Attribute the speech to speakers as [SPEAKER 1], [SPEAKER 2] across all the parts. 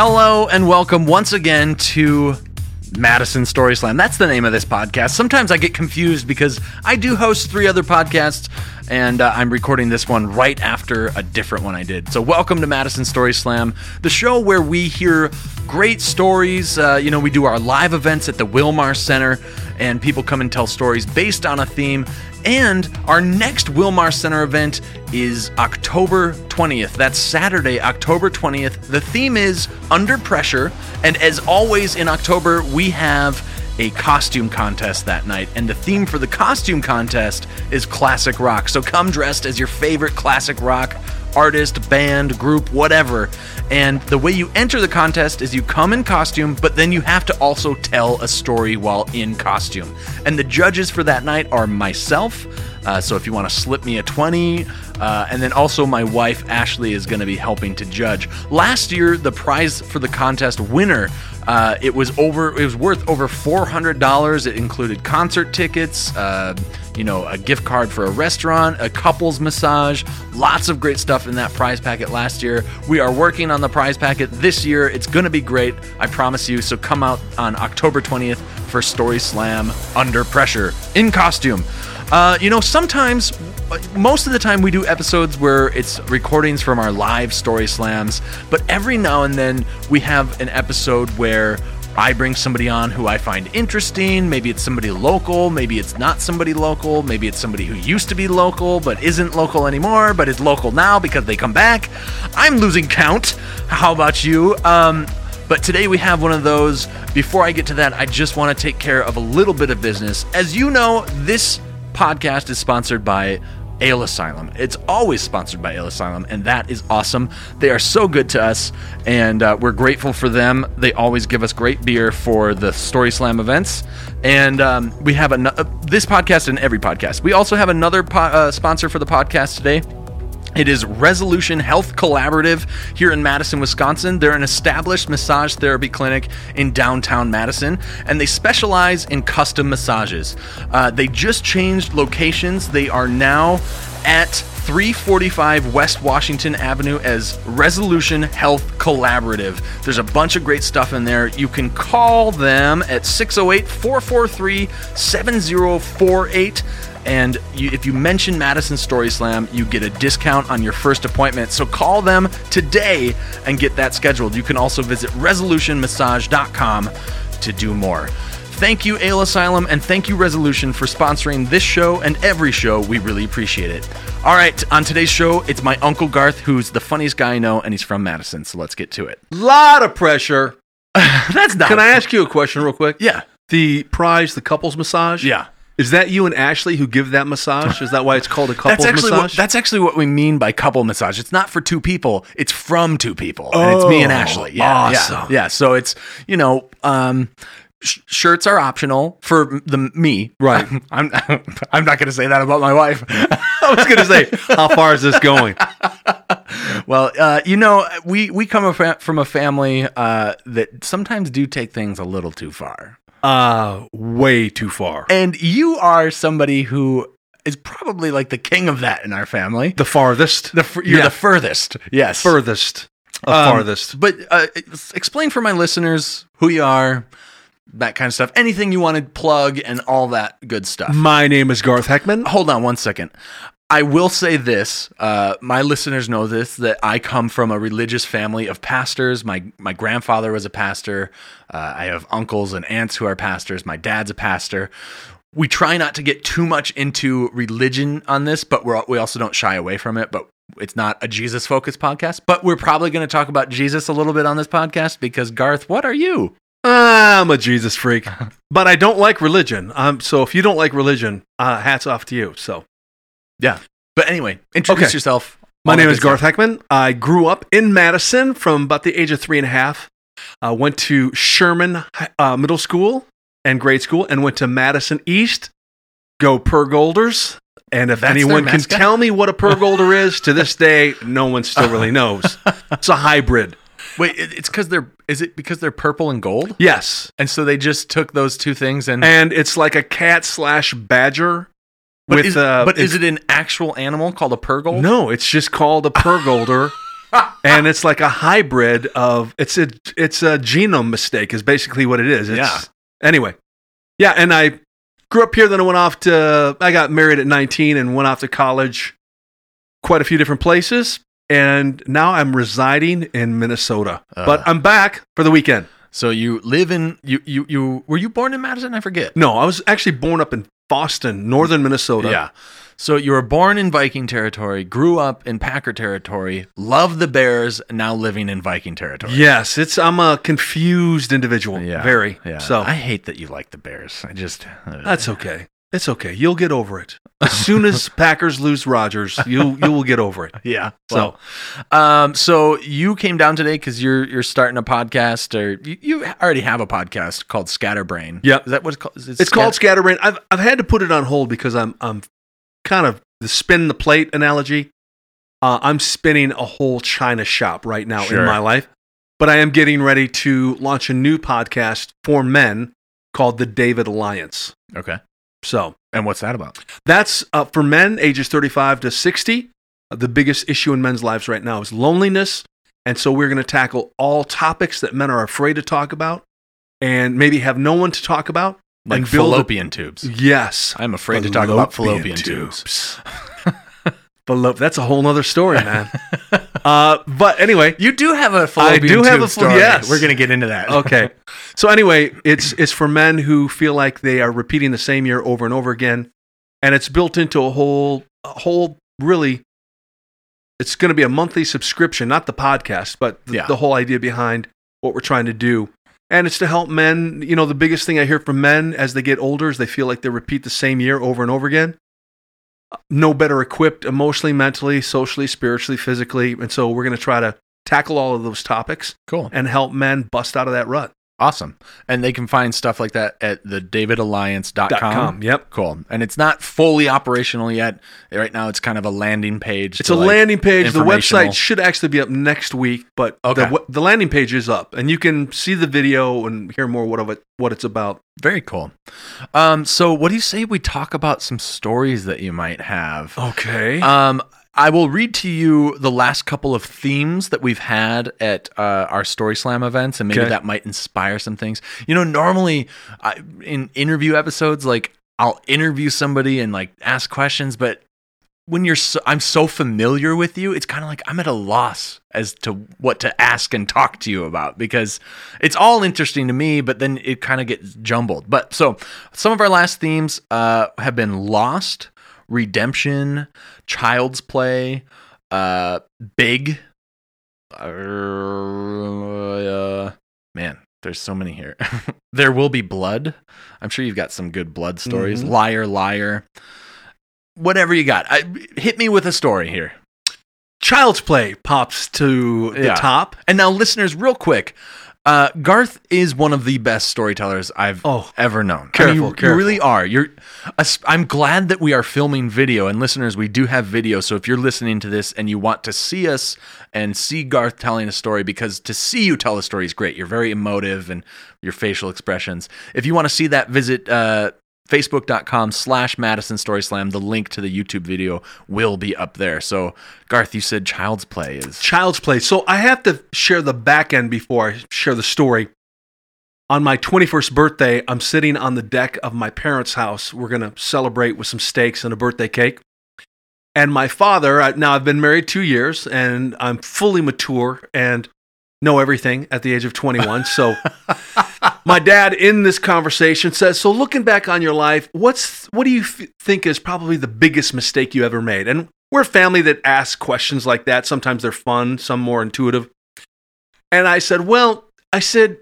[SPEAKER 1] Hello and welcome once again to Madison Story Slam. That's the name of this podcast. Sometimes I get confused because I do host three other podcasts and uh, I'm recording this one right after a different one I did. So, welcome to Madison Story Slam, the show where we hear great stories. Uh, you know, we do our live events at the Wilmar Center, and people come and tell stories based on a theme. And our next Wilmar Center event is October 20th. That's Saturday, October 20th. The theme is Under Pressure. And as always in October, we have a costume contest that night. And the theme for the costume contest is classic rock. So come dressed as your favorite classic rock artist, band, group, whatever. And the way you enter the contest is you come in costume, but then you have to also tell a story while in costume. And the judges for that night are myself. Uh, so if you want to slip me a 20, uh, and then also my wife Ashley is going to be helping to judge. Last year, the prize for the contest winner uh, it was over. It was worth over four hundred dollars. It included concert tickets, uh, you know, a gift card for a restaurant, a couples massage, lots of great stuff in that prize packet last year. We are working on the prize packet this year. It's going to be great. I promise you. So come out on October twentieth for Story Slam Under Pressure in costume. Uh, you know, sometimes, most of the time, we do episodes where it's recordings from our live story slams, but every now and then we have an episode where I bring somebody on who I find interesting. Maybe it's somebody local, maybe it's not somebody local, maybe it's somebody who used to be local but isn't local anymore, but is local now because they come back. I'm losing count. How about you? Um, but today we have one of those. Before I get to that, I just want to take care of a little bit of business. As you know, this podcast is sponsored by Ale Asylum. It's always sponsored by Ale Asylum, and that is awesome. They are so good to us, and uh, we're grateful for them. They always give us great beer for the Story Slam events, and um, we have an- uh, this podcast and every podcast. We also have another po- uh, sponsor for the podcast today. It is Resolution Health Collaborative here in Madison, Wisconsin. They're an established massage therapy clinic in downtown Madison, and they specialize in custom massages. Uh, they just changed locations. They are now at 345 West Washington Avenue as Resolution Health Collaborative. There's a bunch of great stuff in there. You can call them at 608 443 7048. And you, if you mention Madison Story Slam, you get a discount on your first appointment. So call them today and get that scheduled. You can also visit resolutionmassage.com to do more. Thank you, Ale Asylum, and thank you, Resolution, for sponsoring this show and every show. We really appreciate it. All right, on today's show, it's my Uncle Garth, who's the funniest guy I know, and he's from Madison. So let's get to it.
[SPEAKER 2] Lot of pressure.
[SPEAKER 1] That's not.
[SPEAKER 2] Can I ask you a question real quick?
[SPEAKER 1] Yeah.
[SPEAKER 2] The prize, the couples massage.
[SPEAKER 1] Yeah.
[SPEAKER 2] Is that you and Ashley who give that massage? Is that why it's called a
[SPEAKER 1] That's actually
[SPEAKER 2] massage?
[SPEAKER 1] what, that's actually what we mean by couple massage. It's not for two people; it's from two people, and it's me and
[SPEAKER 2] Oh,
[SPEAKER 1] Ashley. Yeah,
[SPEAKER 2] awesome.
[SPEAKER 1] yeah, yeah. So it's you know, um, sh- shirts are optional for the me.
[SPEAKER 2] Right.
[SPEAKER 1] I'm I'm not going to say that about my wife.
[SPEAKER 2] I was going to say, how far is this going?
[SPEAKER 1] well, uh, you know, we we come from a family uh, that sometimes do take things a little too far,
[SPEAKER 2] Uh, way too far.
[SPEAKER 1] and you are somebody who is probably like the king of that in our family.
[SPEAKER 2] The farthest.
[SPEAKER 1] The fur- you're
[SPEAKER 2] Yeah.
[SPEAKER 1] the furthest. Yes.
[SPEAKER 2] furthest. Of
[SPEAKER 1] Um,
[SPEAKER 2] farthest.
[SPEAKER 1] But uh, explain for my listeners who you are, that kind of stuff. Anything you want to plug and all that good stuff.
[SPEAKER 2] My name is Garth Heckman.
[SPEAKER 1] Hold on one second. I will say this. Uh, my listeners know this that I come from a religious family of pastors. My my grandfather was a pastor. Uh, I have uncles and aunts who are pastors. My dad's a pastor. We try not to get too much into religion on this, but we're, we also don't shy away from it. But it's not a Jesus focused podcast. But we're probably going to talk about Jesus a little bit on this podcast because Garth, what are you?
[SPEAKER 2] I'm a Jesus freak, but I don't like religion. Um, so if you don't like religion, uh, hats off to you. So
[SPEAKER 1] Yeah. But anyway, introduce
[SPEAKER 2] Okay.
[SPEAKER 1] yourself.
[SPEAKER 2] My name is Garth. Heckman. I grew up in Madison from about the age of three and a half. Uh, went to Sherman uh, Middle School and grade school, and went to Madison East. Go Purgolders! And if
[SPEAKER 1] That's
[SPEAKER 2] anyone can tell me what a Purgolder is, to this day, no one still really knows. It's a hybrid.
[SPEAKER 1] Wait, it's because they're. Is it because they're purple and gold?
[SPEAKER 2] Yes,
[SPEAKER 1] And so they just took those two things and.
[SPEAKER 2] and it's like a cat slash badger.
[SPEAKER 1] But
[SPEAKER 2] with
[SPEAKER 1] is,
[SPEAKER 2] uh,
[SPEAKER 1] but is it an actual animal called a purgold?
[SPEAKER 2] No, it's just called a Purgolder. and it's like a hybrid of it's a it's a genome mistake is basically what it is. It's,
[SPEAKER 1] Yeah.
[SPEAKER 2] Anyway, yeah, and I grew up here. Then I went off to I got married at 19 and went off to college, quite a few different places, and now I'm residing in Minnesota.
[SPEAKER 1] Uh.
[SPEAKER 2] but I'm back for the weekend.
[SPEAKER 1] So you live in you you you were you born in Madison? I forget.
[SPEAKER 2] No, I was actually born up in Boston, northern Minnesota.
[SPEAKER 1] Yeah. So you were born in Viking territory, grew up in Packer territory, love the Bears, now living in Viking territory.
[SPEAKER 2] Yes, it's I'm a confused individual.
[SPEAKER 1] Yeah.
[SPEAKER 2] Very.
[SPEAKER 1] Yeah.
[SPEAKER 2] So
[SPEAKER 1] I hate that you like the Bears. I just uh,
[SPEAKER 2] That's okay. It's okay. You'll get over it. As soon as Packers lose Rodgers, you you will get over it.
[SPEAKER 1] yeah.
[SPEAKER 2] So-
[SPEAKER 1] So, um, so you came down today because you're you're starting a podcast, or you, you already have a podcast called Scatterbrain.
[SPEAKER 2] Yep.
[SPEAKER 1] Is that what it's called? Is it
[SPEAKER 2] It's called scatterbrain. I've I've had to put it on hold because I'm I'm kind of the spin the plate analogy. Uh, I'm spinning a whole China shop right now
[SPEAKER 1] Sure.
[SPEAKER 2] in my life, but I am getting ready to launch a new podcast for men called the David Alliance.
[SPEAKER 1] Okay.
[SPEAKER 2] So
[SPEAKER 1] And what's that about?
[SPEAKER 2] That's uh, for men ages 35 to 60. Uh, the biggest issue in men's lives right now is loneliness. And so we're going to tackle all topics that men are afraid to talk about and maybe have no one to talk about.
[SPEAKER 1] Like
[SPEAKER 2] and build a-
[SPEAKER 1] fallopian tubes.
[SPEAKER 2] Yes.
[SPEAKER 1] I'm afraid to talk about fallopian tubes.
[SPEAKER 2] Fallop- That's a whole nother story, man. uh, but anyway,
[SPEAKER 1] You do have a fallopian
[SPEAKER 2] do have
[SPEAKER 1] tube
[SPEAKER 2] a
[SPEAKER 1] story.
[SPEAKER 2] yes.
[SPEAKER 1] We're gonna get into that.
[SPEAKER 2] okay. So anyway, it's it's for men who feel like they are repeating the same year over and over again, and it's built into a whole a whole really. It's going to be a monthly subscription, not the podcast, but the,
[SPEAKER 1] Yeah.
[SPEAKER 2] the whole idea behind what we're trying to do. And it's to help men. You know, the biggest thing I hear from men as they get older is they feel like they repeat the same year over and over again. No better equipped emotionally, mentally, socially, spiritually, physically. And so we're going to try to tackle all of those topics
[SPEAKER 1] Cool.
[SPEAKER 2] and help men bust out of that rut.
[SPEAKER 1] Awesome. And they can find stuff like that at the davidalliance.com.
[SPEAKER 2] Com. Yep.
[SPEAKER 1] Cool. And it's not fully operational yet. Right now it's kind of a landing page.
[SPEAKER 2] It's a
[SPEAKER 1] like-
[SPEAKER 2] landing page. The website should actually be up next week, but
[SPEAKER 1] Okay.
[SPEAKER 2] the, the landing page is up, and you can see the video and hear more what of it, what it's about.
[SPEAKER 1] Very cool. Um, so what do you say we talk about some stories that you might have?
[SPEAKER 2] Okay.
[SPEAKER 1] Um, I will read to you the last couple of themes that we've had at uh, our Story Slam events, and maybe
[SPEAKER 2] Okay.
[SPEAKER 1] that might inspire some things. You know, normally I, in interview episodes, like I'll interview somebody and like ask questions, but when you're so, I'm so familiar with you, it's kind of like I'm at a loss as to what to ask and talk to you about because it's all interesting to me, but then it kind of gets jumbled. But so some of our last themes uh, have been lost, redemption, child's play, uh, big. Uh, man, there's so many here. there will be blood. I'm sure you've got some good blood stories.
[SPEAKER 2] Mhm.
[SPEAKER 1] Liar, liar. Whatever you got. I, hit me with a story here.
[SPEAKER 2] Child's Play pops to the
[SPEAKER 1] Yeah.
[SPEAKER 2] top.
[SPEAKER 1] And now, listeners, real quick. Uh, Garth is one of the best storytellers I've
[SPEAKER 2] Oh.
[SPEAKER 1] ever known.
[SPEAKER 2] Careful,
[SPEAKER 1] I mean, you,
[SPEAKER 2] careful.
[SPEAKER 1] you really are. You're. as- I'm glad that we are filming video, and listeners, we do have video. So if you're listening to this and you want to see us and see Garth telling a story, because to see you tell a story is great. You're very emotive and your facial expressions. If you want to see that, visit uh, facebook.com slash Madison Story Slam. The link to the YouTube video will be up there. So Garth, you said Child's Play is
[SPEAKER 2] Child's Play. So I have to share the back end before I share the story. On my 21st birthday, I'm sitting on the deck of my parents' house. We're going to celebrate with some steaks and a birthday cake. And my father, now I've been married two years and I'm fully mature and know everything at the age of 21. So my dad in this conversation says, "So looking back on your life, what's what do you f- think is probably the biggest mistake you ever made?" And we're a family that asks questions like that. Sometimes they're fun, some more intuitive. And I said, "Well, I said,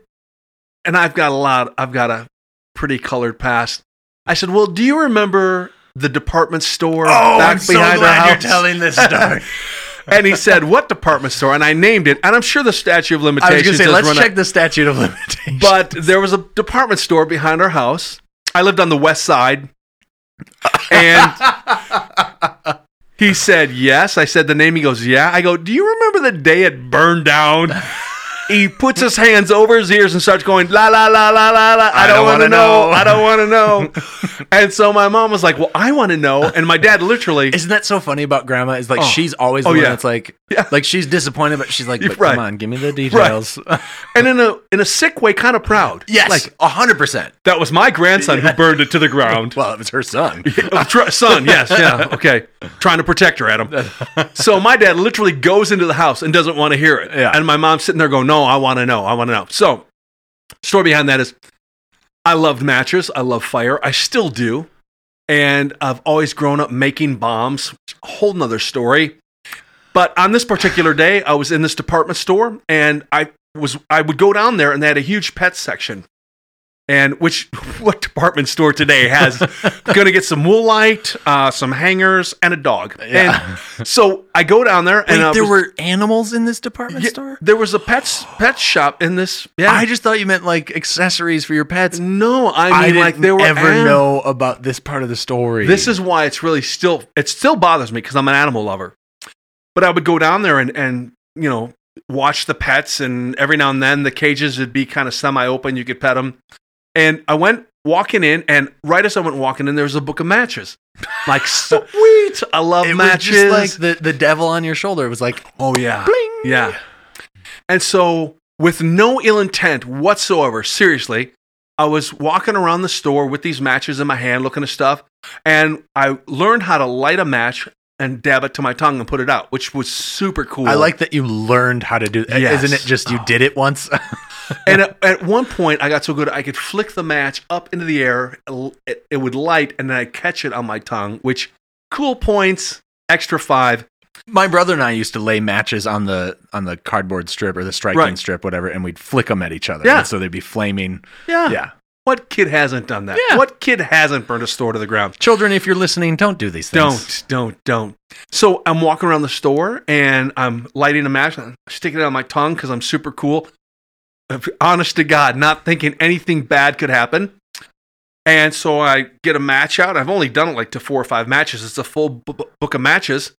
[SPEAKER 2] and I've got a lot. I've got a pretty colored past." I said, "Well, do you remember the department store oh, back behind our house?"
[SPEAKER 1] this story.
[SPEAKER 2] and he said, "What department store?" And I named it. And I'm sure the statute of limitations.
[SPEAKER 1] I was going to say, let's check
[SPEAKER 2] out.
[SPEAKER 1] the statute of limitations.
[SPEAKER 2] But there was a department store behind our house. I lived on the west side. And he said, Yes. I said the name. He goes, Yeah. I go, Do you remember the day it burned down? He puts his hands over his ears and starts going la la la la la la. I, don't,
[SPEAKER 1] don't
[SPEAKER 2] want to know.
[SPEAKER 1] know.
[SPEAKER 2] I don't want to know. and so my mom was like, "Well, I want to know." And my dad literally,
[SPEAKER 1] Isn't that so funny about grandma? Is like
[SPEAKER 2] Oh.
[SPEAKER 1] she's always the
[SPEAKER 2] Oh,
[SPEAKER 1] one
[SPEAKER 2] yeah.
[SPEAKER 1] that's like,
[SPEAKER 2] Yeah.
[SPEAKER 1] like she's disappointed, but she's like, but
[SPEAKER 2] right.
[SPEAKER 1] come on, give me the details.
[SPEAKER 2] and in a in a sick way, kind of proud.
[SPEAKER 1] yes,
[SPEAKER 2] like
[SPEAKER 1] like a hundred percent.
[SPEAKER 2] that was my grandson who burned it to the ground.
[SPEAKER 1] Well, it was her son.
[SPEAKER 2] Son, yes, yeah, okay. Trying to protect her, Adam. So my dad literally goes into the house and doesn't want to hear it.
[SPEAKER 1] Yeah.
[SPEAKER 2] And my mom's sitting there going, No, I want to know. I want to know. So, story behind that is I loved matches. I love fire. I still do. And I've always grown up making bombs. A whole nother story. But on this particular day, I was in this department store and I was I would go down there and they had a huge pet section. And which what department store today has gonna get some wool light, uh, some hangers, and a dog.
[SPEAKER 1] Yeah.
[SPEAKER 2] And so I go down there and
[SPEAKER 1] there
[SPEAKER 2] was-
[SPEAKER 1] were animals in this department
[SPEAKER 2] yeah,
[SPEAKER 1] store.
[SPEAKER 2] there was a pets pet shop in this. Yeah,
[SPEAKER 1] I just thought you meant like accessories for your pets.
[SPEAKER 2] no, I
[SPEAKER 1] I
[SPEAKER 2] mean
[SPEAKER 1] didn't
[SPEAKER 2] like there were
[SPEAKER 1] ever know about this part of the story.
[SPEAKER 2] This is why it's really still it still bothers me because I'm an animal lover. But I would go down there and and you know watch the pets, and every now and then the cages would be kind of semi open. You could pet them, and I went walking in, and right as I went walking in, there was a book of matches. Like sweet, I love
[SPEAKER 1] it
[SPEAKER 2] matches.
[SPEAKER 1] like the, the devil on your shoulder. It was like,
[SPEAKER 2] oh yeah,
[SPEAKER 1] bling.
[SPEAKER 2] yeah. And so, with no ill intent whatsoever, seriously, I was walking around the store with these matches in my hand, looking at stuff, and I learned how to light a match and dab it to my tongue and put it out, which was super cool.
[SPEAKER 1] I like that you learned how to do.
[SPEAKER 2] Yes.
[SPEAKER 1] Isn't it just you oh. did it once?
[SPEAKER 2] and at, at one point, I got so good I could flick the match up into the air. It, it would light, and then I'd catch it on my tongue, which cool points, extra five.
[SPEAKER 1] My brother and I used to lay matches on the on the cardboard strip or the striking
[SPEAKER 2] Right.
[SPEAKER 1] strip, whatever, and we'd flick them at each other.
[SPEAKER 2] Yeah.
[SPEAKER 1] And so they'd be flaming.
[SPEAKER 2] Yeah.
[SPEAKER 1] Yeah.
[SPEAKER 2] What kid hasn't done that?
[SPEAKER 1] Yeah.
[SPEAKER 2] What kid hasn't burned a store to the ground?
[SPEAKER 1] Children, if you're listening, don't do these things.
[SPEAKER 2] Don't, don't, don't. So I'm walking around the store and I'm lighting a match. I'm sticking it on my tongue because I'm super cool. Honest to God, not thinking anything bad could happen. And so I get a match out. I've only done it like to four or five matches. It's a full b- book of matches.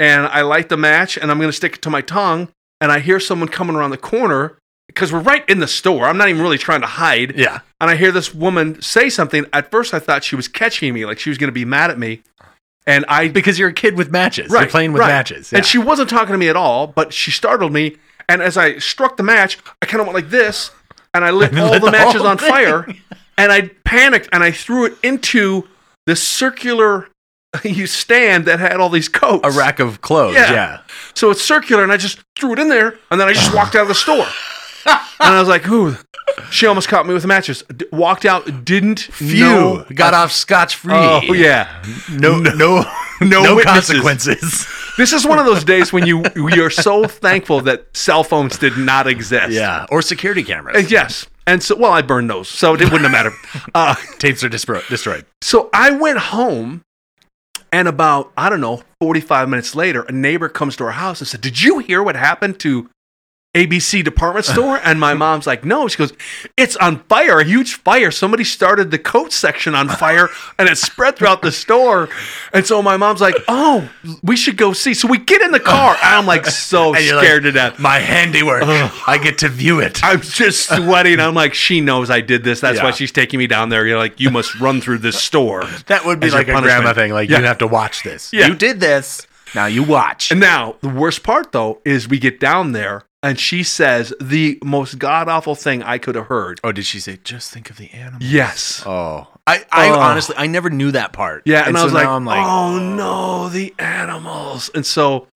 [SPEAKER 2] And I light the match and I'm going to stick it to my tongue. And I hear someone coming around the corner because we're right in the store. I'm not even really trying to hide
[SPEAKER 1] Yeah.
[SPEAKER 2] and I hear this woman say something. At first, I thought she was catching me, like she was going to be mad at me. And I,
[SPEAKER 1] Because you're a kid with matches. You're playing with
[SPEAKER 2] right.
[SPEAKER 1] matches.
[SPEAKER 2] and she wasn't talking to me at all, but she startled me. And as I struck the match, I kind of went like this, and I lit all
[SPEAKER 1] Lit
[SPEAKER 2] the
[SPEAKER 1] the
[SPEAKER 2] matches on
[SPEAKER 1] thing.
[SPEAKER 2] fire. And I panicked, and I threw it into this circular stand that had all these coats.
[SPEAKER 1] a rack of clothes.
[SPEAKER 2] Yeah.
[SPEAKER 1] Yeah.
[SPEAKER 2] So it's circular, and I just threw it in there, and then I just walked out of the store. and I was like, "Ooh." She almost caught me with the matches. D- walked out, didn't
[SPEAKER 1] Phew.
[SPEAKER 2] know
[SPEAKER 1] Got off scotch free.
[SPEAKER 2] Oh yeah.
[SPEAKER 1] No, no, no,
[SPEAKER 2] No witnesses.
[SPEAKER 1] consequences.
[SPEAKER 2] This is one of those days when you you're so thankful that cell phones did not exist.
[SPEAKER 1] yeah. Or security cameras.
[SPEAKER 2] And yes. And so well, I burned those, so it wouldn't have mattered. Uh,
[SPEAKER 1] Tapes are dispro- destroyed.
[SPEAKER 2] so I went home and about, I don't know, 45 minutes later, a neighbor comes to our house and said, Did you hear what happened to ABC department store? And my mom's like, No. She goes, It's on fire, a huge fire. Somebody started the coat section on fire and it spread throughout the store. And so my mom's like, Oh, we should go see. So we get in the car. And I'm like so
[SPEAKER 1] And you're
[SPEAKER 2] scared
[SPEAKER 1] like,
[SPEAKER 2] to death.
[SPEAKER 1] My handiwork. I get to view it.
[SPEAKER 2] I'm just sweating. I'm like, she knows I did this. That's why she's taking me down there. You're like, you must run through this store.
[SPEAKER 1] that would be like a
[SPEAKER 2] punishment.
[SPEAKER 1] grandma thing. Like
[SPEAKER 2] Yeah.
[SPEAKER 1] you have to watch this.
[SPEAKER 2] Yeah.
[SPEAKER 1] You did this. Now you watch.
[SPEAKER 2] And now the worst part though is we get down there and she says the most god awful thing I could have heard.
[SPEAKER 1] oh, did she say? Just think of the animal.
[SPEAKER 2] Yes.
[SPEAKER 1] Oh, I, I
[SPEAKER 2] Oh.
[SPEAKER 1] honestly, I never knew that part.
[SPEAKER 2] Yeah, and, I
[SPEAKER 1] so
[SPEAKER 2] was like,
[SPEAKER 1] now I'm like,
[SPEAKER 2] oh no, the animals. And so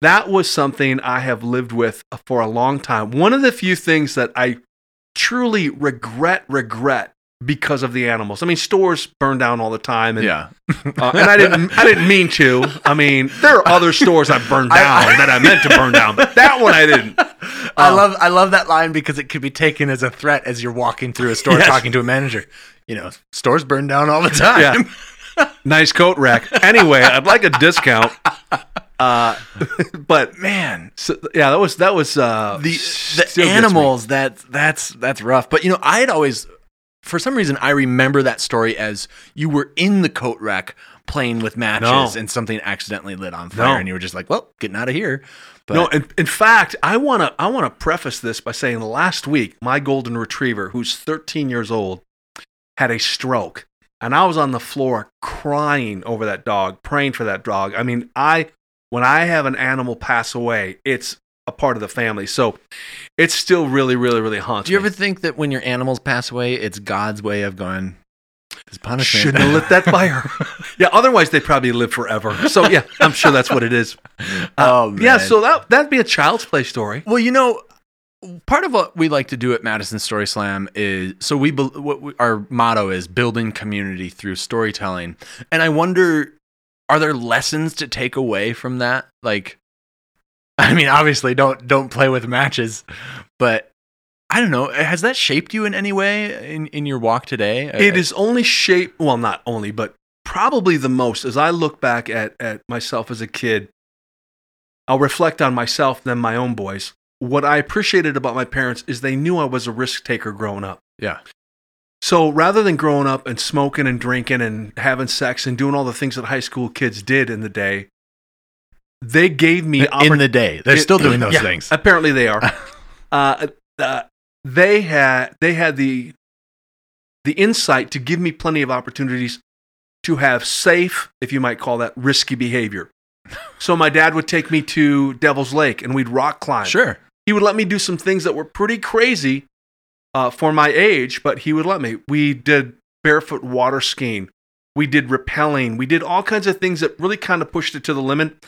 [SPEAKER 2] that was something I have lived with for a long time. One of the few things that I truly regret, regret because of the animals. I mean, stores burn down all the time, and
[SPEAKER 1] yeah.
[SPEAKER 2] Uh, and I didn't. I didn't mean to. I mean, there are other stores I burned down
[SPEAKER 1] I- I-
[SPEAKER 2] that I meant to burn down, but that one I didn't.
[SPEAKER 1] I
[SPEAKER 2] Oh.
[SPEAKER 1] love I love that line because it could be taken as a threat as you're walking through a store
[SPEAKER 2] Yes.
[SPEAKER 1] talking to a manager. You know, stores burn down all the time.
[SPEAKER 2] Yeah. Nice coat rack. Anyway, I'd like a discount. Uh, but
[SPEAKER 1] Man,
[SPEAKER 2] so, yeah, that was that was uh,
[SPEAKER 1] the the animals that that's that's rough. But you know, I had always for some reason I remember that story as you were in the coat rack playing with matches
[SPEAKER 2] No.
[SPEAKER 1] and something accidentally lit on fire
[SPEAKER 2] No.
[SPEAKER 1] and you were just like, "Well, getting out of here." But
[SPEAKER 2] no, in, in fact, I want to I want to preface this by saying last week my golden retriever, who's 13 years old, had a stroke, and I was on the floor crying over that dog, praying for that dog. I mean, I when I have an animal pass away, it's a part of the family, so it's still really, really, really haunts
[SPEAKER 1] do you
[SPEAKER 2] me.
[SPEAKER 1] ever think that when your animals pass away, it's God's way of going? It's punishment.
[SPEAKER 2] Shouldn't have lit that fire. yeah, otherwise they'd probably live forever. So yeah, I'm sure that's what it is.
[SPEAKER 1] oh man.
[SPEAKER 2] Yeah, so that that'd be a child's play story.
[SPEAKER 1] Well, you know, part of what we like to do at Madison Story Slam is so we we, our motto is building community through storytelling, and I wonder, are there lessons to take away from that? Like, I mean, obviously, don't don't play with matches, but I don't know. Has that shaped you in any way in in your walk today?
[SPEAKER 2] It It is only shaped, well, not only, but probably the most as I look back at, at myself as a kid. I'll reflect on myself, then my own boys. What I appreciated about my parents is they knew I was a risk taker growing up.
[SPEAKER 1] yeah,
[SPEAKER 2] So rather than growing up and smoking and drinking and having sex and doing all the things that high school kids did in the day, they gave me
[SPEAKER 1] in the day they're
[SPEAKER 2] it-
[SPEAKER 1] still doing those
[SPEAKER 2] yeah,
[SPEAKER 1] things.
[SPEAKER 2] Apparently, they are. uh, uh, they had they had the the insight to give me plenty of opportunities to have safe, if you might call that, risky behavior. So my dad would take me to Devil's Lake and we'd rock climb.
[SPEAKER 1] Sure.
[SPEAKER 2] He would let me do some things that were pretty crazy uh, for my age, but he would let me. We did barefoot water skiing. We did rappelling. We did all kinds of things that really kind of pushed it to the limit.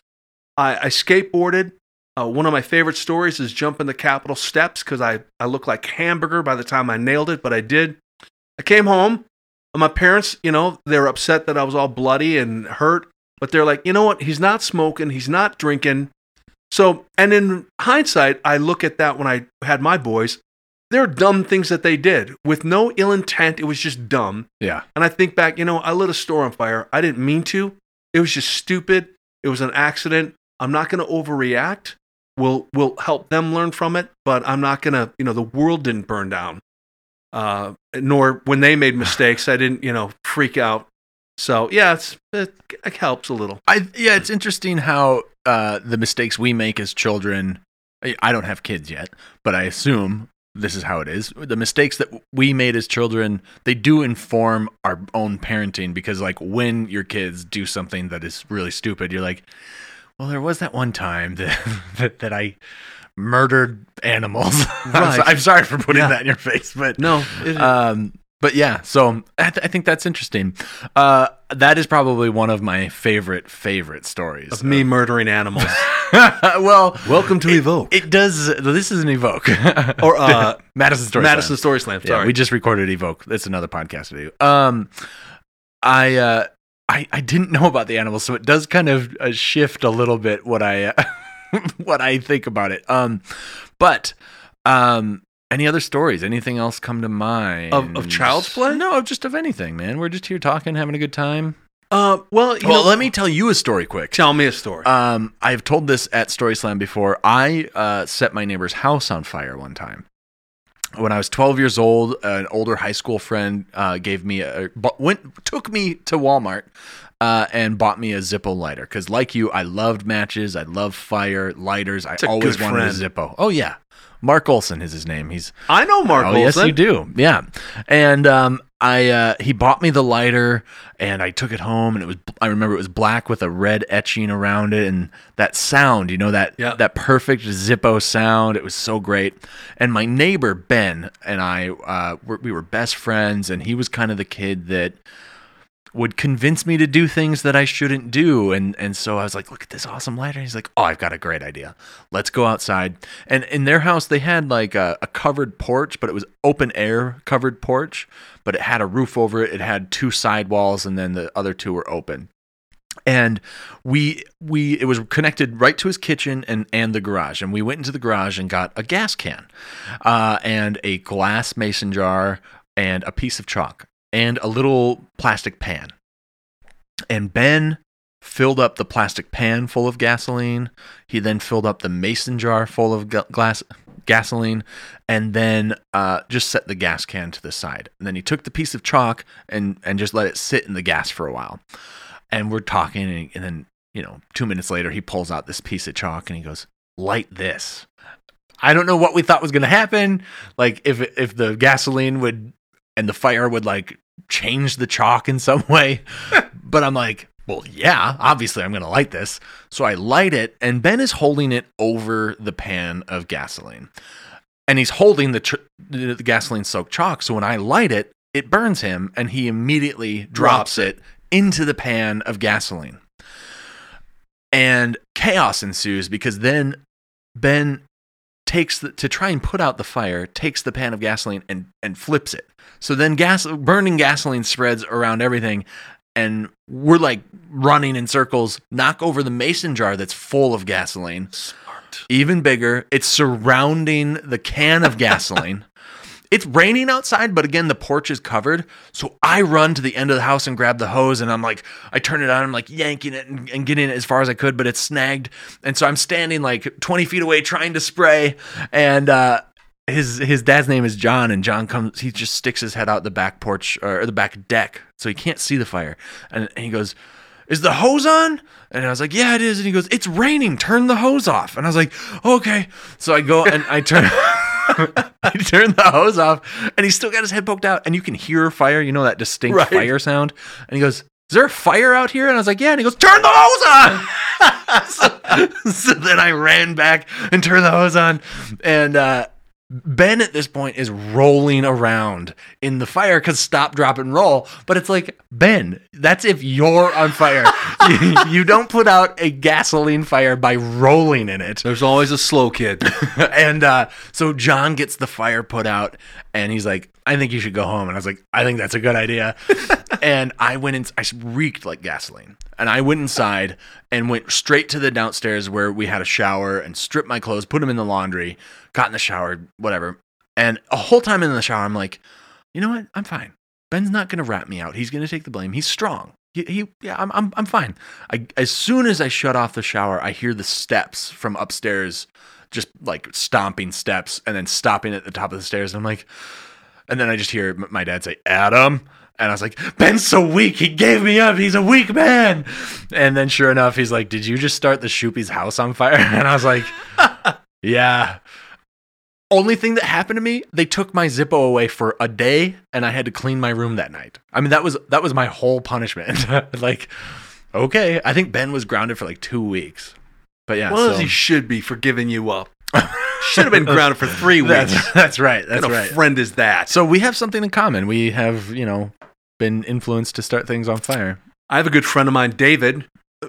[SPEAKER 2] I, I skateboarded. Uh, one of my favorite stories is jumping the Capitol steps because I, I looked like hamburger by the time I nailed it, but I did. I came home. and My parents, you know, they were upset that I was all bloody and hurt, but they're like, you know what? He's not smoking. He's not drinking. So, and in hindsight, I look at that when I had my boys. They're dumb things that they did with no ill intent. It was just dumb.
[SPEAKER 1] Yeah.
[SPEAKER 2] And I think back, you know, I lit a store on fire. I didn't mean to. It was just stupid. It was an accident. I'm not going to overreact. We'll we'll help them learn from it, but I'm not going to, you know, the world didn't burn down. Uh, nor when they made mistakes, I didn't, you know, freak out. So, yeah, it's, it, it helps a little.
[SPEAKER 1] I yeah, it's interesting how uh, the mistakes we make as children. I, I don't have kids yet, but I assume this is how it is. The mistakes that we made as children, they do inform our own parenting because, like, when your kids do something that is really stupid, you're like, "Well, there was that one time that that, that I murdered animals." I'm, so- I'm sorry for putting
[SPEAKER 2] Yeah.
[SPEAKER 1] that in your face, but
[SPEAKER 2] No, it,
[SPEAKER 1] um, but yeah, so I, th- I think that's interesting. Uh, that is probably one of my favorite favorite stories
[SPEAKER 2] of me murdering animals.
[SPEAKER 1] well,
[SPEAKER 2] Welcome to Evoke.
[SPEAKER 1] it does. This is an Evoke
[SPEAKER 2] Or, uh,
[SPEAKER 1] Madison Story.
[SPEAKER 2] Madison
[SPEAKER 1] Slam.
[SPEAKER 2] Story Slam.
[SPEAKER 1] Yeah,
[SPEAKER 2] Sorry.
[SPEAKER 1] we just recorded Evoke. That's another podcast to do. Um, I uh, I I didn't know about the animals, so it does kind of uh, shift a little bit what I uh, what I think about it. Um, but um. Any other stories? Anything else come to mind?
[SPEAKER 2] Of- of child's play?
[SPEAKER 1] No, just of anything, man. We're just here talking, having a good time.
[SPEAKER 2] uh, well, you
[SPEAKER 1] well,
[SPEAKER 2] know,
[SPEAKER 1] let me tell you a story quick.
[SPEAKER 2] tell me a story.
[SPEAKER 1] Um, I've told this at Story Slam before. I uh, set my neighbor's house on fire one time. When I was 12 years old, an older high school friend uh, gave me a went took me to Walmart uh, and bought me a Zippo lighter because, like you, I loved matches, I love fire lighters. I always wanted
[SPEAKER 2] friend.
[SPEAKER 1] a Zippo. Oh yeah, Mark Olson is his name. He's
[SPEAKER 2] I know Mark
[SPEAKER 1] oh,
[SPEAKER 2] Olson.
[SPEAKER 1] yes, you do. Yeah, and um, I uh, he bought me the lighter, and I took it home, and it was I remember it was black with a red etching around it, and that sound, you know that
[SPEAKER 2] Yeah.
[SPEAKER 1] that perfect Zippo sound. It was so great. And my neighbor Ben and I, uh, were, we were best friends, and he was kind of the kid that would convince me to do things that I shouldn't do. And and so I was like, look at this awesome lighter. And he's like, oh, I've got a great idea. Let's go outside. And in their house, they had like a, a covered porch, but it was open air covered porch, but it had a roof over it. It had two side walls, and then the other two were open. And we we it was connected right to his kitchen and and the garage. And we went into the garage and got a gas can, uh, and a glass mason jar and a piece of chalk and a little plastic pan. And Ben filled up the plastic pan full of gasoline. He then filled up the mason jar full of glass gasoline and then uh, just set the gas can to the side. And then he took the piece of chalk and, and just let it sit in the gas for a while. And we're talking, and, and then, you know, two minutes later, he pulls out this piece of chalk and he goes, light this. I don't know what we thought was going to happen. Like if if the gasoline would and the fire would like change the chalk in some way. but I'm like, well, yeah, obviously I'm going to light this. So I light it, and Ben is holding it over the pan of gasoline. And he's holding the, tr- the gasoline soaked chalk. So when I light it, it burns him, and he immediately drops, it into the pan of gasoline. And chaos ensues because then Ben takes the, to try and put out the fire, takes the pan of gasoline and and flips it. So then gas burning gasoline spreads around everything and we're like running in circles, knock over the mason jar that's full of gasoline.
[SPEAKER 2] Smart.
[SPEAKER 1] Even bigger, it's surrounding the can of gasoline. It's raining outside, but again, the porch is covered. So I run to the end of the house and grab the hose, and I'm like, I turn it on, I'm like yanking it and, and getting it as far as I could, but it's snagged. And so I'm standing like 20 feet away trying to spray. And uh, his his dad's name is John, and John comes, he just sticks his head out the back porch or the back deck, so he can't see the fire. And, and he goes, is the hose on? And I was like, yeah, it is. And he goes, it's raining. Turn the hose off. And I was like, okay. So I go and I turn. I turn the hose off, and he's still got his head poked out, and you can hear fire. You know that distinct
[SPEAKER 2] Right.
[SPEAKER 1] fire sound. And he goes, "Is there a fire out here?" And I was like, "Yeah." And he goes, "Turn the hose on." so, so then I ran back and turned the hose on, and uh, Ben at this point is rolling around in the fire because stop, drop, and roll. But it's like, Ben, that's if you're on fire. you, you don't put out a gasoline fire by rolling in it.
[SPEAKER 2] There's always a slow kid.
[SPEAKER 1] and uh, so John gets the fire put out, and he's like, "I think you should go home." And I was like, "I think that's a good idea." and I went in. I reeked like gasoline, and I went inside and went straight to the downstairs where we had a shower and stripped my clothes, put them in the laundry, got in the shower, whatever. And a whole time in the shower, I'm like, "You know what? I'm fine. Ben's not gonna rat me out. He's gonna take the blame. He's strong." He, he yeah, I'm, I'm, I'm fine. I, as soon as I shut off the shower, I hear the steps from upstairs just like stomping steps and then stopping at the top of the stairs. And I'm like, and then I just hear my dad say, Adam. And I was like, Ben's so weak. He gave me up. He's a weak man. And then sure enough, he's like, Did you just start the Shoopy's house on fire? And I was like, Yeah. Only thing that happened to me, they took my Zippo away for a day and I had to clean my room that night. I mean, that was that was my whole punishment. like, okay. I think Ben was grounded for like two weeks. But yeah.
[SPEAKER 2] Well,
[SPEAKER 1] so-
[SPEAKER 2] as he should be for giving you up. should have been grounded for three weeks.
[SPEAKER 1] That's, that's right. That's
[SPEAKER 2] what
[SPEAKER 1] right.
[SPEAKER 2] friend is that?
[SPEAKER 1] So we have something in common. We have, you know, been influenced to start things on fire.
[SPEAKER 2] I have a good friend of mine, David.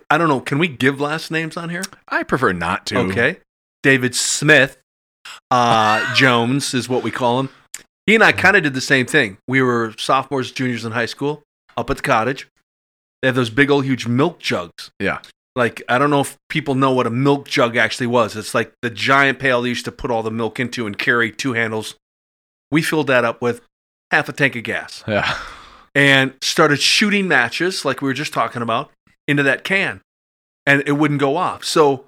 [SPEAKER 2] I don't know. Can we give last names on here?
[SPEAKER 1] I prefer not to.
[SPEAKER 2] Okay. David Smith uh, Jones is what we call him. He and I kind of did the same thing. We were sophomores, juniors in high school up at the cottage. They have those big old huge milk jugs.
[SPEAKER 1] Yeah.
[SPEAKER 2] Like, I don't know if people know what a milk jug actually was. It's like the giant pail they used to put all the milk into and carry two handles. We filled that up with half a tank of gas
[SPEAKER 1] Yeah.
[SPEAKER 2] and started shooting matches, like we were just talking about, into that can. And it wouldn't go off. So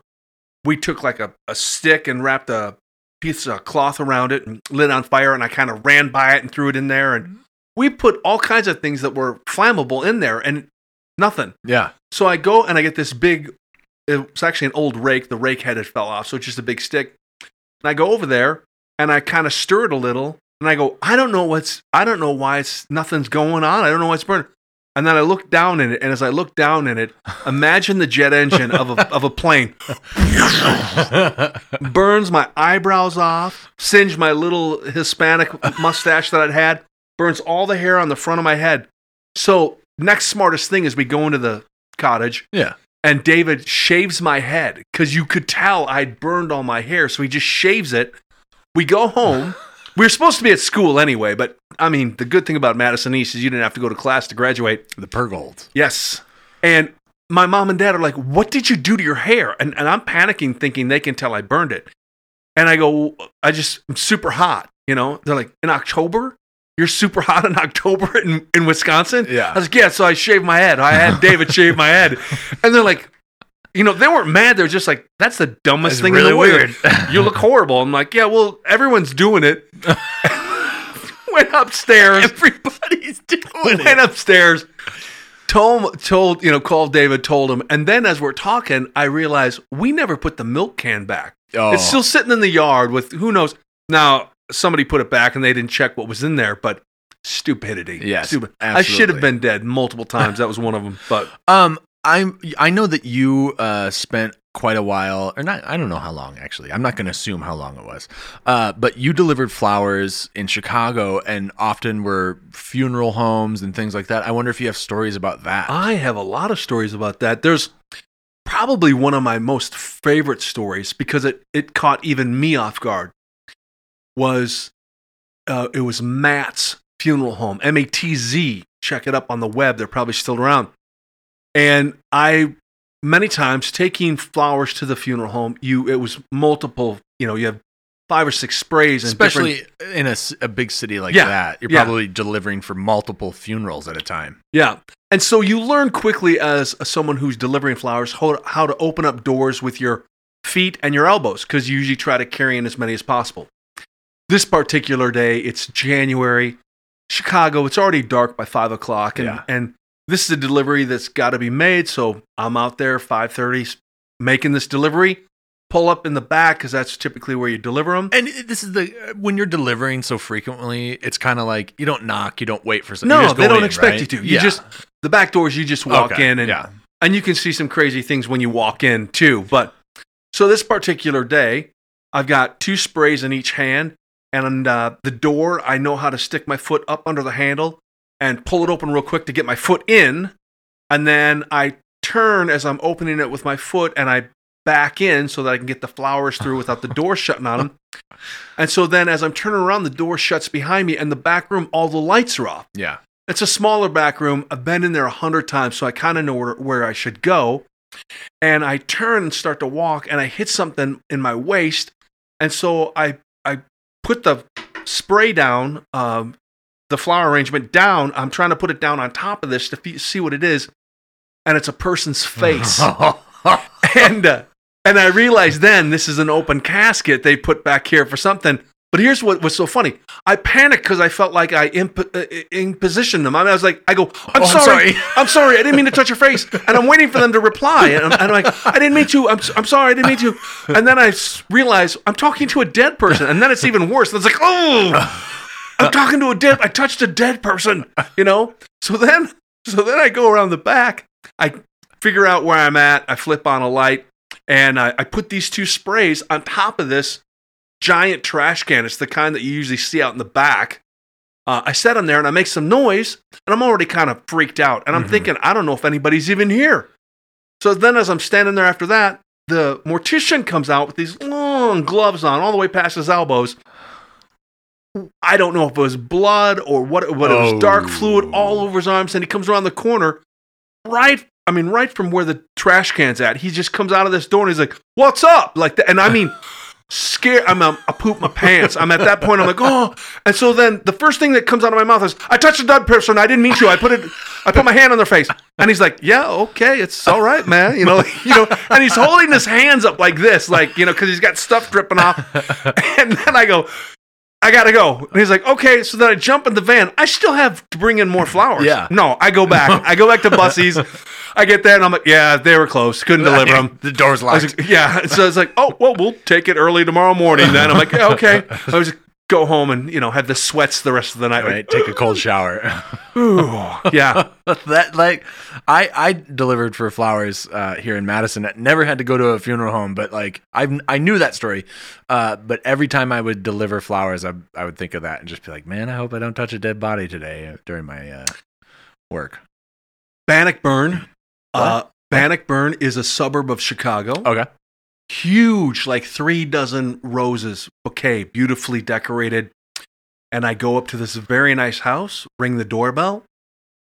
[SPEAKER 2] we took like a, a stick and wrapped a piece of cloth around it and lit it on fire. And I kind of ran by it and threw it in there. And mm-hmm. we put all kinds of things that were flammable in there and nothing.
[SPEAKER 1] Yeah.
[SPEAKER 2] So I go and I get this big, it's actually an old rake. The rake head had fell off. So it's just a big stick. And I go over there and I kind of stir it a little. And I go, I don't know what's, I don't know why it's, nothing's going on. I don't know what's burning. And then I look down in it. And as I look down in it, imagine the jet engine of a, of a plane burns my eyebrows off, singed my little Hispanic mustache that I'd had, burns all the hair on the front of my head. So, next smartest thing is we go into the cottage
[SPEAKER 1] yeah.
[SPEAKER 2] and David shaves my head because you could tell I'd burned all my hair. So he just shaves it. We go home. we were supposed to be at school anyway, but I mean, the good thing about Madison East is you didn't have to go to class to graduate.
[SPEAKER 1] The Purgold.
[SPEAKER 2] Yes. And my mom and dad are like, What did you do to your hair? And, and I'm panicking, thinking they can tell I burned it. And I go, I just, I'm super hot. You know, they're like, In October? You're super hot in October in, in Wisconsin?
[SPEAKER 1] Yeah.
[SPEAKER 2] I was like, Yeah, so I shaved my head. I had David shave my head. And they're like, you know, they weren't mad. They're just like, that's the dumbest
[SPEAKER 1] That's
[SPEAKER 2] thing
[SPEAKER 1] really
[SPEAKER 2] in the world.
[SPEAKER 1] weird.
[SPEAKER 2] you look horrible. I'm like, yeah, well, everyone's doing it. Went upstairs
[SPEAKER 1] Everybody's doing it.
[SPEAKER 2] went upstairs told told you know called david told him and then as we're talking i realized we never put the milk can back
[SPEAKER 1] Oh,
[SPEAKER 2] It's still sitting in the yard with who knows. Now somebody put it back and they didn't check what was in there, but stupidity.
[SPEAKER 1] Yes,
[SPEAKER 2] Stupid. I should have been dead multiple times. That was one of them. But
[SPEAKER 1] Um, I'm. I know that you uh spent quite a while, or not. I don't know how long actually. I'm not going to assume how long it was. Uh, but you delivered flowers in Chicago, and often were funeral homes and things like that. I wonder if you have stories about that.
[SPEAKER 2] I have a lot of stories about that. There's probably one of my most favorite stories because it, it caught even me off guard. Was uh, it was Matz funeral home, M A T Z. Check it up on the web; they're probably still around. And I many times taking flowers to the funeral home. You it was multiple. You know, you have five or six sprays,
[SPEAKER 1] Especially in a big city like
[SPEAKER 2] Yeah,
[SPEAKER 1] that, you're
[SPEAKER 2] yeah.
[SPEAKER 1] probably delivering for multiple funerals at a time.
[SPEAKER 2] Yeah. And so you learn quickly as someone who's delivering flowers how, how to open up doors with your feet and your elbows because you usually try to carry in as many as possible. This particular day, it's January, Chicago. It's already dark by five o'clock, and,
[SPEAKER 1] Yeah.
[SPEAKER 2] and this is a delivery that's got to be made. So I'm out there five thirty making this delivery. Pull up in the back because that's typically where you deliver them.
[SPEAKER 1] And this is the when you're delivering so frequently, it's kind of like you don't knock, you don't wait for something.
[SPEAKER 2] No, they don't expect you to. You
[SPEAKER 1] yeah.
[SPEAKER 2] just the back doors. You just walk
[SPEAKER 1] Okay,
[SPEAKER 2] in and
[SPEAKER 1] yeah.
[SPEAKER 2] and you can see some crazy things when you walk in too. But so this particular day, I've got two sprays in each hand, and uh, the door. I know how to stick my foot up under the handle and pull it open real quick to get my foot in, and then I turn as I'm opening it with my foot, and I back in so that I can get the flowers through without the door shutting on them. And so then, as I'm turning around, the door shuts behind me, and the back room, all the lights are off.
[SPEAKER 1] Yeah.
[SPEAKER 2] It's a smaller back room. I've been in there a hundred times, so I kind of know where, where I should go. And I turn and start to walk, and I hit something in my waist, and so I I put the spray down, um, the flower arrangement down. I'm trying to put it down on top of this to fe- see what it is, and it's a person's face. and uh, and I realized then this is an open casket they put back here for something. But here's what was so funny. I panicked because I felt like I imp- uh, impositioned them. I, mean, I was like, I go, I'm,
[SPEAKER 1] Oh, I'm
[SPEAKER 2] sorry,
[SPEAKER 1] sorry."
[SPEAKER 2] I'm sorry, I didn't mean to touch your face, and I'm waiting for them to reply, and I'm, and I'm like, I didn't mean to, I'm, I'm sorry, I didn't mean to, and then I realized I'm talking to a dead person, and then it's even worse. It's like, oh, I'm talking to a dead, I touched a dead person, you know. So then, so then I go around the back, I figure out where I'm at, I flip on a light, and I, I put these two sprays on top of this giant trash can. It's the kind that you usually see out in the back. Uh, I set them there and I make some noise, and I'm already kind of freaked out. And I'm
[SPEAKER 1] Mhm.
[SPEAKER 2] thinking, I don't know if anybody's even here. So then, as I'm standing there after that, the mortician comes out with these long gloves on, all the way past his elbows. I don't know if it was blood or what, what it was dark
[SPEAKER 1] Oh.
[SPEAKER 2] fluid all over his arms. And he comes around the corner, right, I mean, right from where the trash can's at. He just comes out of this door and he's like, What's up? Like that. And I mean, scared. I'm, um, I poop my pants. I'm at that point. I'm like, oh. And so then the first thing that comes out of my mouth is, I touched a dead person. I didn't mean to. I put it. I put my hand on their face. And he's like, yeah, okay, it's all right, man. You know, you know. And he's holding his hands up like this, like you know, because he's got stuff dripping off. And then I go. I gotta go. And he's like, okay. So then I jump in the van. I still have to bring in more flowers.
[SPEAKER 1] Yeah.
[SPEAKER 2] No, I go back. I go back to Bussey's. I get there and I'm like, yeah, they were close. Couldn't deliver them.
[SPEAKER 1] the door's locked.
[SPEAKER 2] like, yeah. So it's like, oh, well, we'll take it early tomorrow morning then. I'm like, yeah, okay. I was go home and, you know, have the sweats the rest of the night.
[SPEAKER 1] right, take a cold shower.
[SPEAKER 2] Ooh, yeah.
[SPEAKER 1] that like I I delivered for flowers uh, here in Madison. I never had to go to a funeral home, but like I I knew that story. Uh, but every time I would deliver flowers, I I would think of that and just be like, man, I hope I don't touch a dead body today uh, during my uh, work.
[SPEAKER 2] Bannockburn. Uh, Bannockburn is a suburb of Chicago.
[SPEAKER 1] Okay.
[SPEAKER 2] Huge, like three dozen roses bouquet, beautifully decorated. And I go up to this very nice house, ring the doorbell.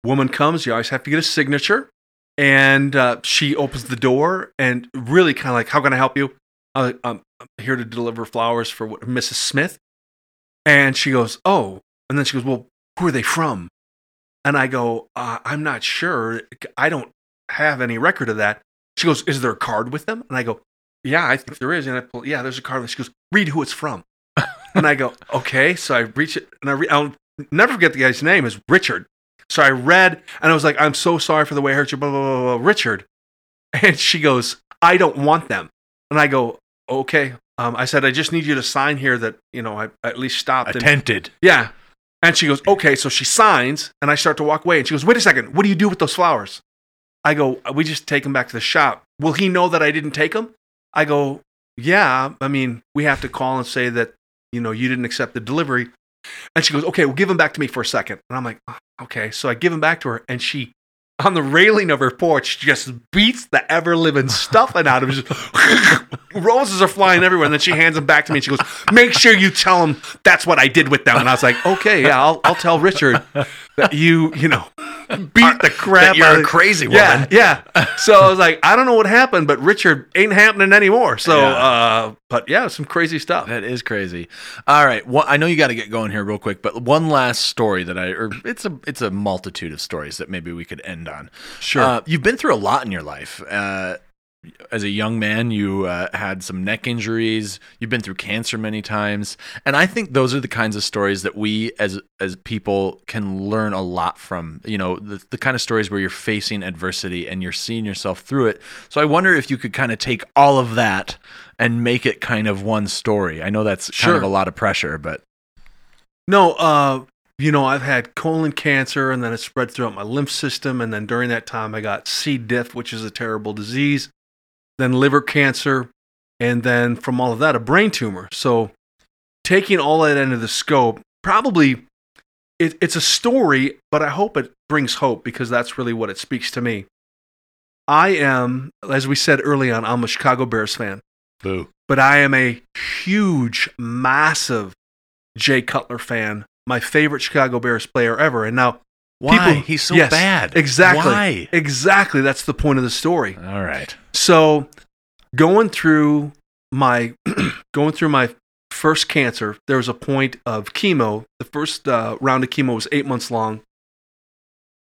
[SPEAKER 2] Woman comes, you always have to get a signature. And uh, she opens the door and really kind of like, How can I help you? Uh, I'm I'm here to deliver flowers for what, Mrs. Smith. And she goes, Oh. And then she goes, Well, who are they from? And I go, uh, I'm not sure. I don't have any record of that. She goes, Is there a card with them? And I go, Yeah, I think there is. And I pull, Yeah, there's a card. She goes, Read who it's from. and I go, Okay. So I reach it and I re- I'll never forget the guy's name is Richard. So I read and I was like, I'm so sorry for the way I hurt you, blah, blah, blah, blah, Richard. And she goes, I don't want them. And I go, Okay. um, I said, I just need you to sign here that you know I, I at least stopped. and-
[SPEAKER 1] Attented.
[SPEAKER 2] yeah. And she goes, okay. So she signs, and I start to walk away. And she goes, wait a second. What do you do with those flowers? I go, we just take them back to the shop. Will he know that I didn't take them? I go, yeah. I mean, we have to call and say that, you know, you didn't accept the delivery. And she goes, okay, well, give them back to me for a second. And I'm like, "Oh, okay. So I give them back to her, and she, on the railing of her porch, just beats the ever living stuffing out of. Just- Roses are flying everywhere. And then she hands them back to me, and she goes, make sure you tell him that's what I did with them. And I was like, okay, yeah, I'll, I'll tell Richard that you, you know, beat the crap
[SPEAKER 1] you're
[SPEAKER 2] out
[SPEAKER 1] a
[SPEAKER 2] of
[SPEAKER 1] crazy woman.
[SPEAKER 2] yeah. yeah. So I was like, I don't know what happened, but Richard ain't happening anymore. So,
[SPEAKER 1] Yeah.
[SPEAKER 2] uh, but yeah, some crazy stuff.
[SPEAKER 1] That is crazy. All right, one, I know you got to get going here real quick, but one last story that I, or it's a, it's a multitude of stories that maybe we could end on.
[SPEAKER 2] Sure.
[SPEAKER 1] Uh, you've been through a lot in your life. Uh, as a young man, you uh, had some neck injuries. You've been through cancer many times, and I think those are the kinds of stories that we, as as people, can learn a lot from. You know, the, the kind of stories where you're facing adversity and you're seeing yourself through it. So I wonder if you could kind of take all of that and make it kind of one story. I know that's kind of a lot of pressure, but
[SPEAKER 2] No, uh, you know, I've had colon cancer and then it spread throughout my lymph system. And then during that time, I got C. diff, which is a terrible disease, then liver cancer, and then from all of that, a brain tumor. So taking all that into the scope, probably it, it's a story, but I hope it brings hope because that's really what it speaks to me. I am, as we said early on, I'm a Chicago Bears fan
[SPEAKER 1] boo.
[SPEAKER 2] but I am a huge, massive Jay Cutler fan. My favorite Chicago Bears player ever. And now,
[SPEAKER 1] Why?
[SPEAKER 2] People-
[SPEAKER 1] He's so
[SPEAKER 2] yes,
[SPEAKER 1] bad.
[SPEAKER 2] exactly,
[SPEAKER 1] Why?
[SPEAKER 2] exactly. That's the point of the story.
[SPEAKER 1] All right.
[SPEAKER 2] So, going through my going through my first cancer, there was a point of chemo. The first uh, round of chemo was eight months long,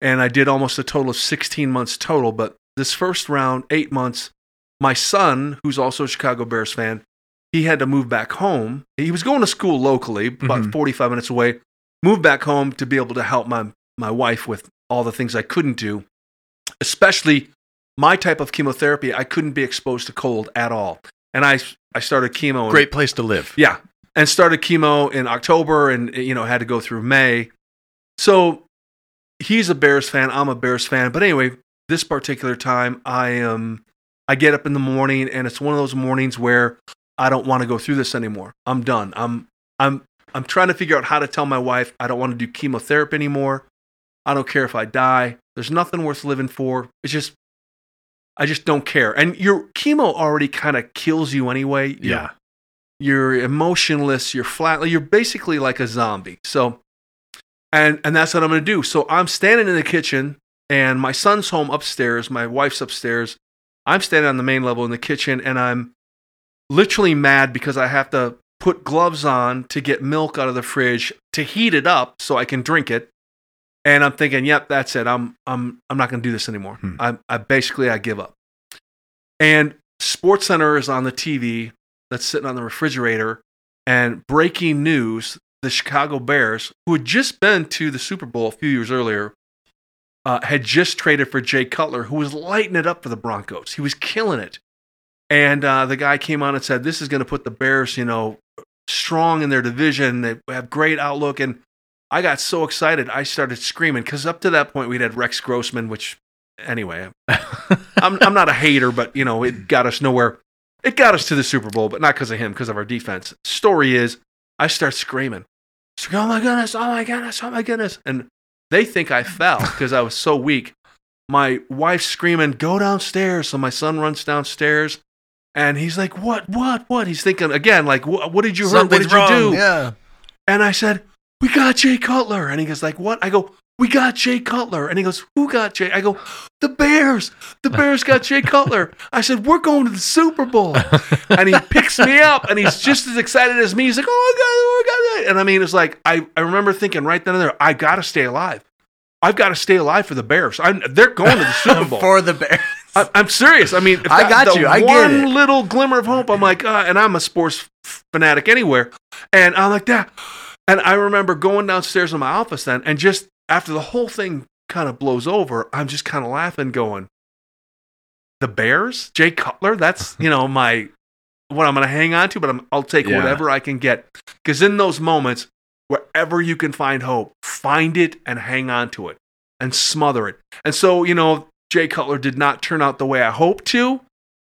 [SPEAKER 2] and I did almost a total of sixteen months total. But this first round, eight months, my son, who's also a Chicago Bears fan, he had to move back home. He was going to school locally, about
[SPEAKER 1] Mhm.
[SPEAKER 2] forty-five minutes away. Moved back home to be able to help my my wife with all the things I couldn't do, especially my type of chemotherapy, I couldn't be exposed to cold at all. And I I started chemo. in-
[SPEAKER 1] Great place to live.
[SPEAKER 2] yeah, and started chemo in October, and you know had to go through May. So he's a Bears fan. I'm a Bears fan. But anyway, this particular time, I am. I get up in the morning, and it's one of those mornings where I don't want to go through this anymore. I'm done. I'm I'm I'm trying to figure out how to tell my wife I don't want to do chemotherapy anymore. I don't care if I die. There's nothing worth living for. It's just I just don't care. And your chemo already kind of kills you anyway. You're-
[SPEAKER 1] Yeah.
[SPEAKER 2] you're emotionless, you're flat, you're basically like a zombie. So and and that's what I'm going to do. So I'm standing in the kitchen and my son's home upstairs, my wife's upstairs. I'm standing on the main level in the kitchen and I'm literally mad because I have to put gloves on to get milk out of the fridge to heat it up so I can drink it. And I'm thinking, yep, that's it. I'm I'm I'm not going to do this anymore.
[SPEAKER 1] Hmm.
[SPEAKER 2] I I basically I give up. And Sports Center is on the TV that's sitting on the refrigerator and breaking news, the Chicago Bears, who had just been to the Super Bowl a few years earlier, uh, had just traded for Jay Cutler, who was lighting it up for the Broncos. He was killing it. And uh, the guy came on and said, This is going to put the Bears, you know, strong in their division. They have great outlook. And I got so excited, I started screaming because up to that point, we'd had Rex Grossman, which, anyway, I'm, I'm not a hater, but, you know, it got us nowhere. It got us to the Super Bowl, but not because of him, because of our defense. Story is, I start screaming, Scream, oh my goodness, oh my goodness, oh my goodness. And they think I fell because I was so weak. My wife's screaming, go downstairs. So my son runs downstairs and he's like, what, what, what? He's thinking again, like, what, did you hurt? What did you do?
[SPEAKER 1] Yeah.
[SPEAKER 2] And I said, we got Jay Cutler. And he goes like, what? I go, we got Jay Cutler. And he goes, who got Jay? I go, the Bears. The Bears got Jay Cutler. I said, we're going to the Super Bowl. and he picks me up and he's just as excited as me. He's like, oh my God, oh my God. And I mean, it's like, I, I remember thinking right then and there, I got to stay alive. I've got to stay alive for the Bears. I'm, they're going to the Super Bowl.
[SPEAKER 1] For the Bears.
[SPEAKER 2] I, I'm serious. I mean,
[SPEAKER 1] I got
[SPEAKER 2] the
[SPEAKER 1] you. I get
[SPEAKER 2] one little glimmer of hope. I'm like, uh, and I'm a sports fanatic anywhere, and I'm like that. And I remember going downstairs in my office then, and just after the whole thing kind of blows over, I'm just kind of laughing, going, "The Bears, Jay Cutler. That's you know my what I'm going to hang on to, but I'm, I'll take
[SPEAKER 1] Yeah.
[SPEAKER 2] whatever I can get. Because in those moments, wherever you can find hope, find it and hang on to it and smother it. And so, you know, Jay Cutler did not turn out the way I hoped to,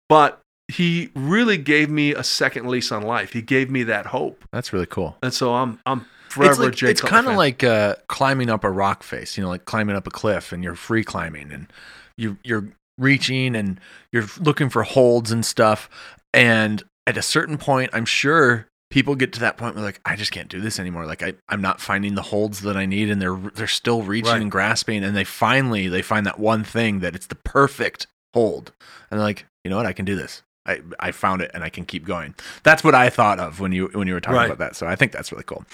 [SPEAKER 2] but he really gave me a second lease on life. He gave me that hope.
[SPEAKER 1] That's really cool.
[SPEAKER 2] And so I'm I'm forever
[SPEAKER 1] it's like, it's kind of like uh, climbing up a rock face, you know, like climbing up a cliff and you're free climbing and you you're reaching and you're looking for holds and stuff. And at a certain point, I'm sure people get to that point where like I just can't do this anymore. Like I I'm not finding the holds that I need, and they're they're still reaching
[SPEAKER 2] Right.
[SPEAKER 1] and grasping, and they finally they find that one thing that it's the perfect hold, and they're like, you know what, I can do this. I, I found it and I can keep going. That's what I thought of when you when you were talking
[SPEAKER 2] Right.
[SPEAKER 1] about that. So I think that's really cool.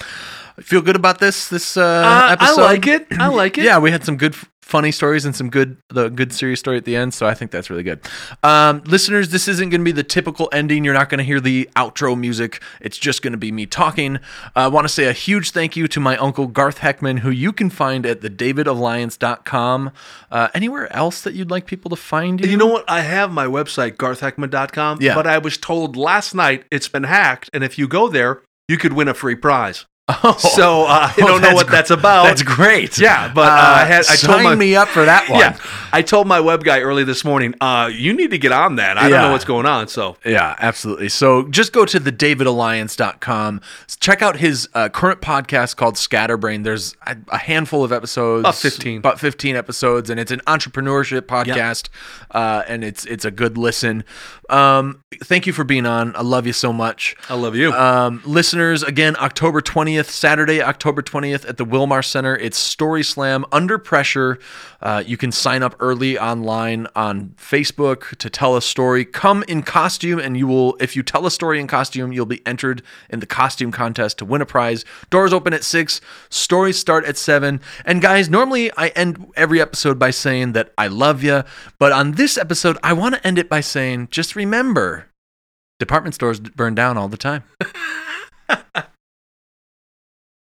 [SPEAKER 1] I feel good about this this uh,
[SPEAKER 2] Uh, I
[SPEAKER 1] episode.
[SPEAKER 2] like it. I like it.
[SPEAKER 1] Yeah, we had some good funny stories and some good the good serious story at the end. So I think that's really good. Um, listeners, this isn't going to be the typical ending. You're not going to hear the outro music. It's just going to be me talking. Uh, I want to say a huge thank you to my uncle Garth Heckman, who you can find at thedavidalliance.com. Uh, anywhere else that you'd like people to find you?
[SPEAKER 2] You know what? I have my website, garthheckman.com,
[SPEAKER 1] Yeah.
[SPEAKER 2] but I was told last night it's been hacked, and if you go there, you could win a free prize.
[SPEAKER 1] Oh,
[SPEAKER 2] So uh, I don't know what that's about.
[SPEAKER 1] that's great.
[SPEAKER 2] Yeah, but, uh, I had- I told my-
[SPEAKER 1] me up for that one.
[SPEAKER 2] yeah, I told my web guy early this morning, uh, you need to get on that. I don't know what's going on. So
[SPEAKER 1] Yeah, absolutely. So just go to thedavidalliance.com. Check out his uh, current podcast called Scatterbrain. There's a, a handful of episodes.
[SPEAKER 2] About 15.
[SPEAKER 1] About 15 episodes, and it's an entrepreneurship podcast, uh, and it's it's a good listen. Um, thank you for being on. I love you so much.
[SPEAKER 2] I love you.
[SPEAKER 1] Um, listeners, again, October 20th, Saturday, October 20th at the Wilmar Center. It's Story Slam Under Pressure. Uh, you can sign up early online on Facebook to tell a story. Come in costume, and you will, if you tell a story in costume, you'll be entered in the costume contest to win a prize. Doors open at 6, stories start at 7. And guys, normally I end every episode by saying that I love you, but on this episode, I want to end it by saying just remember department stores burn down all the time.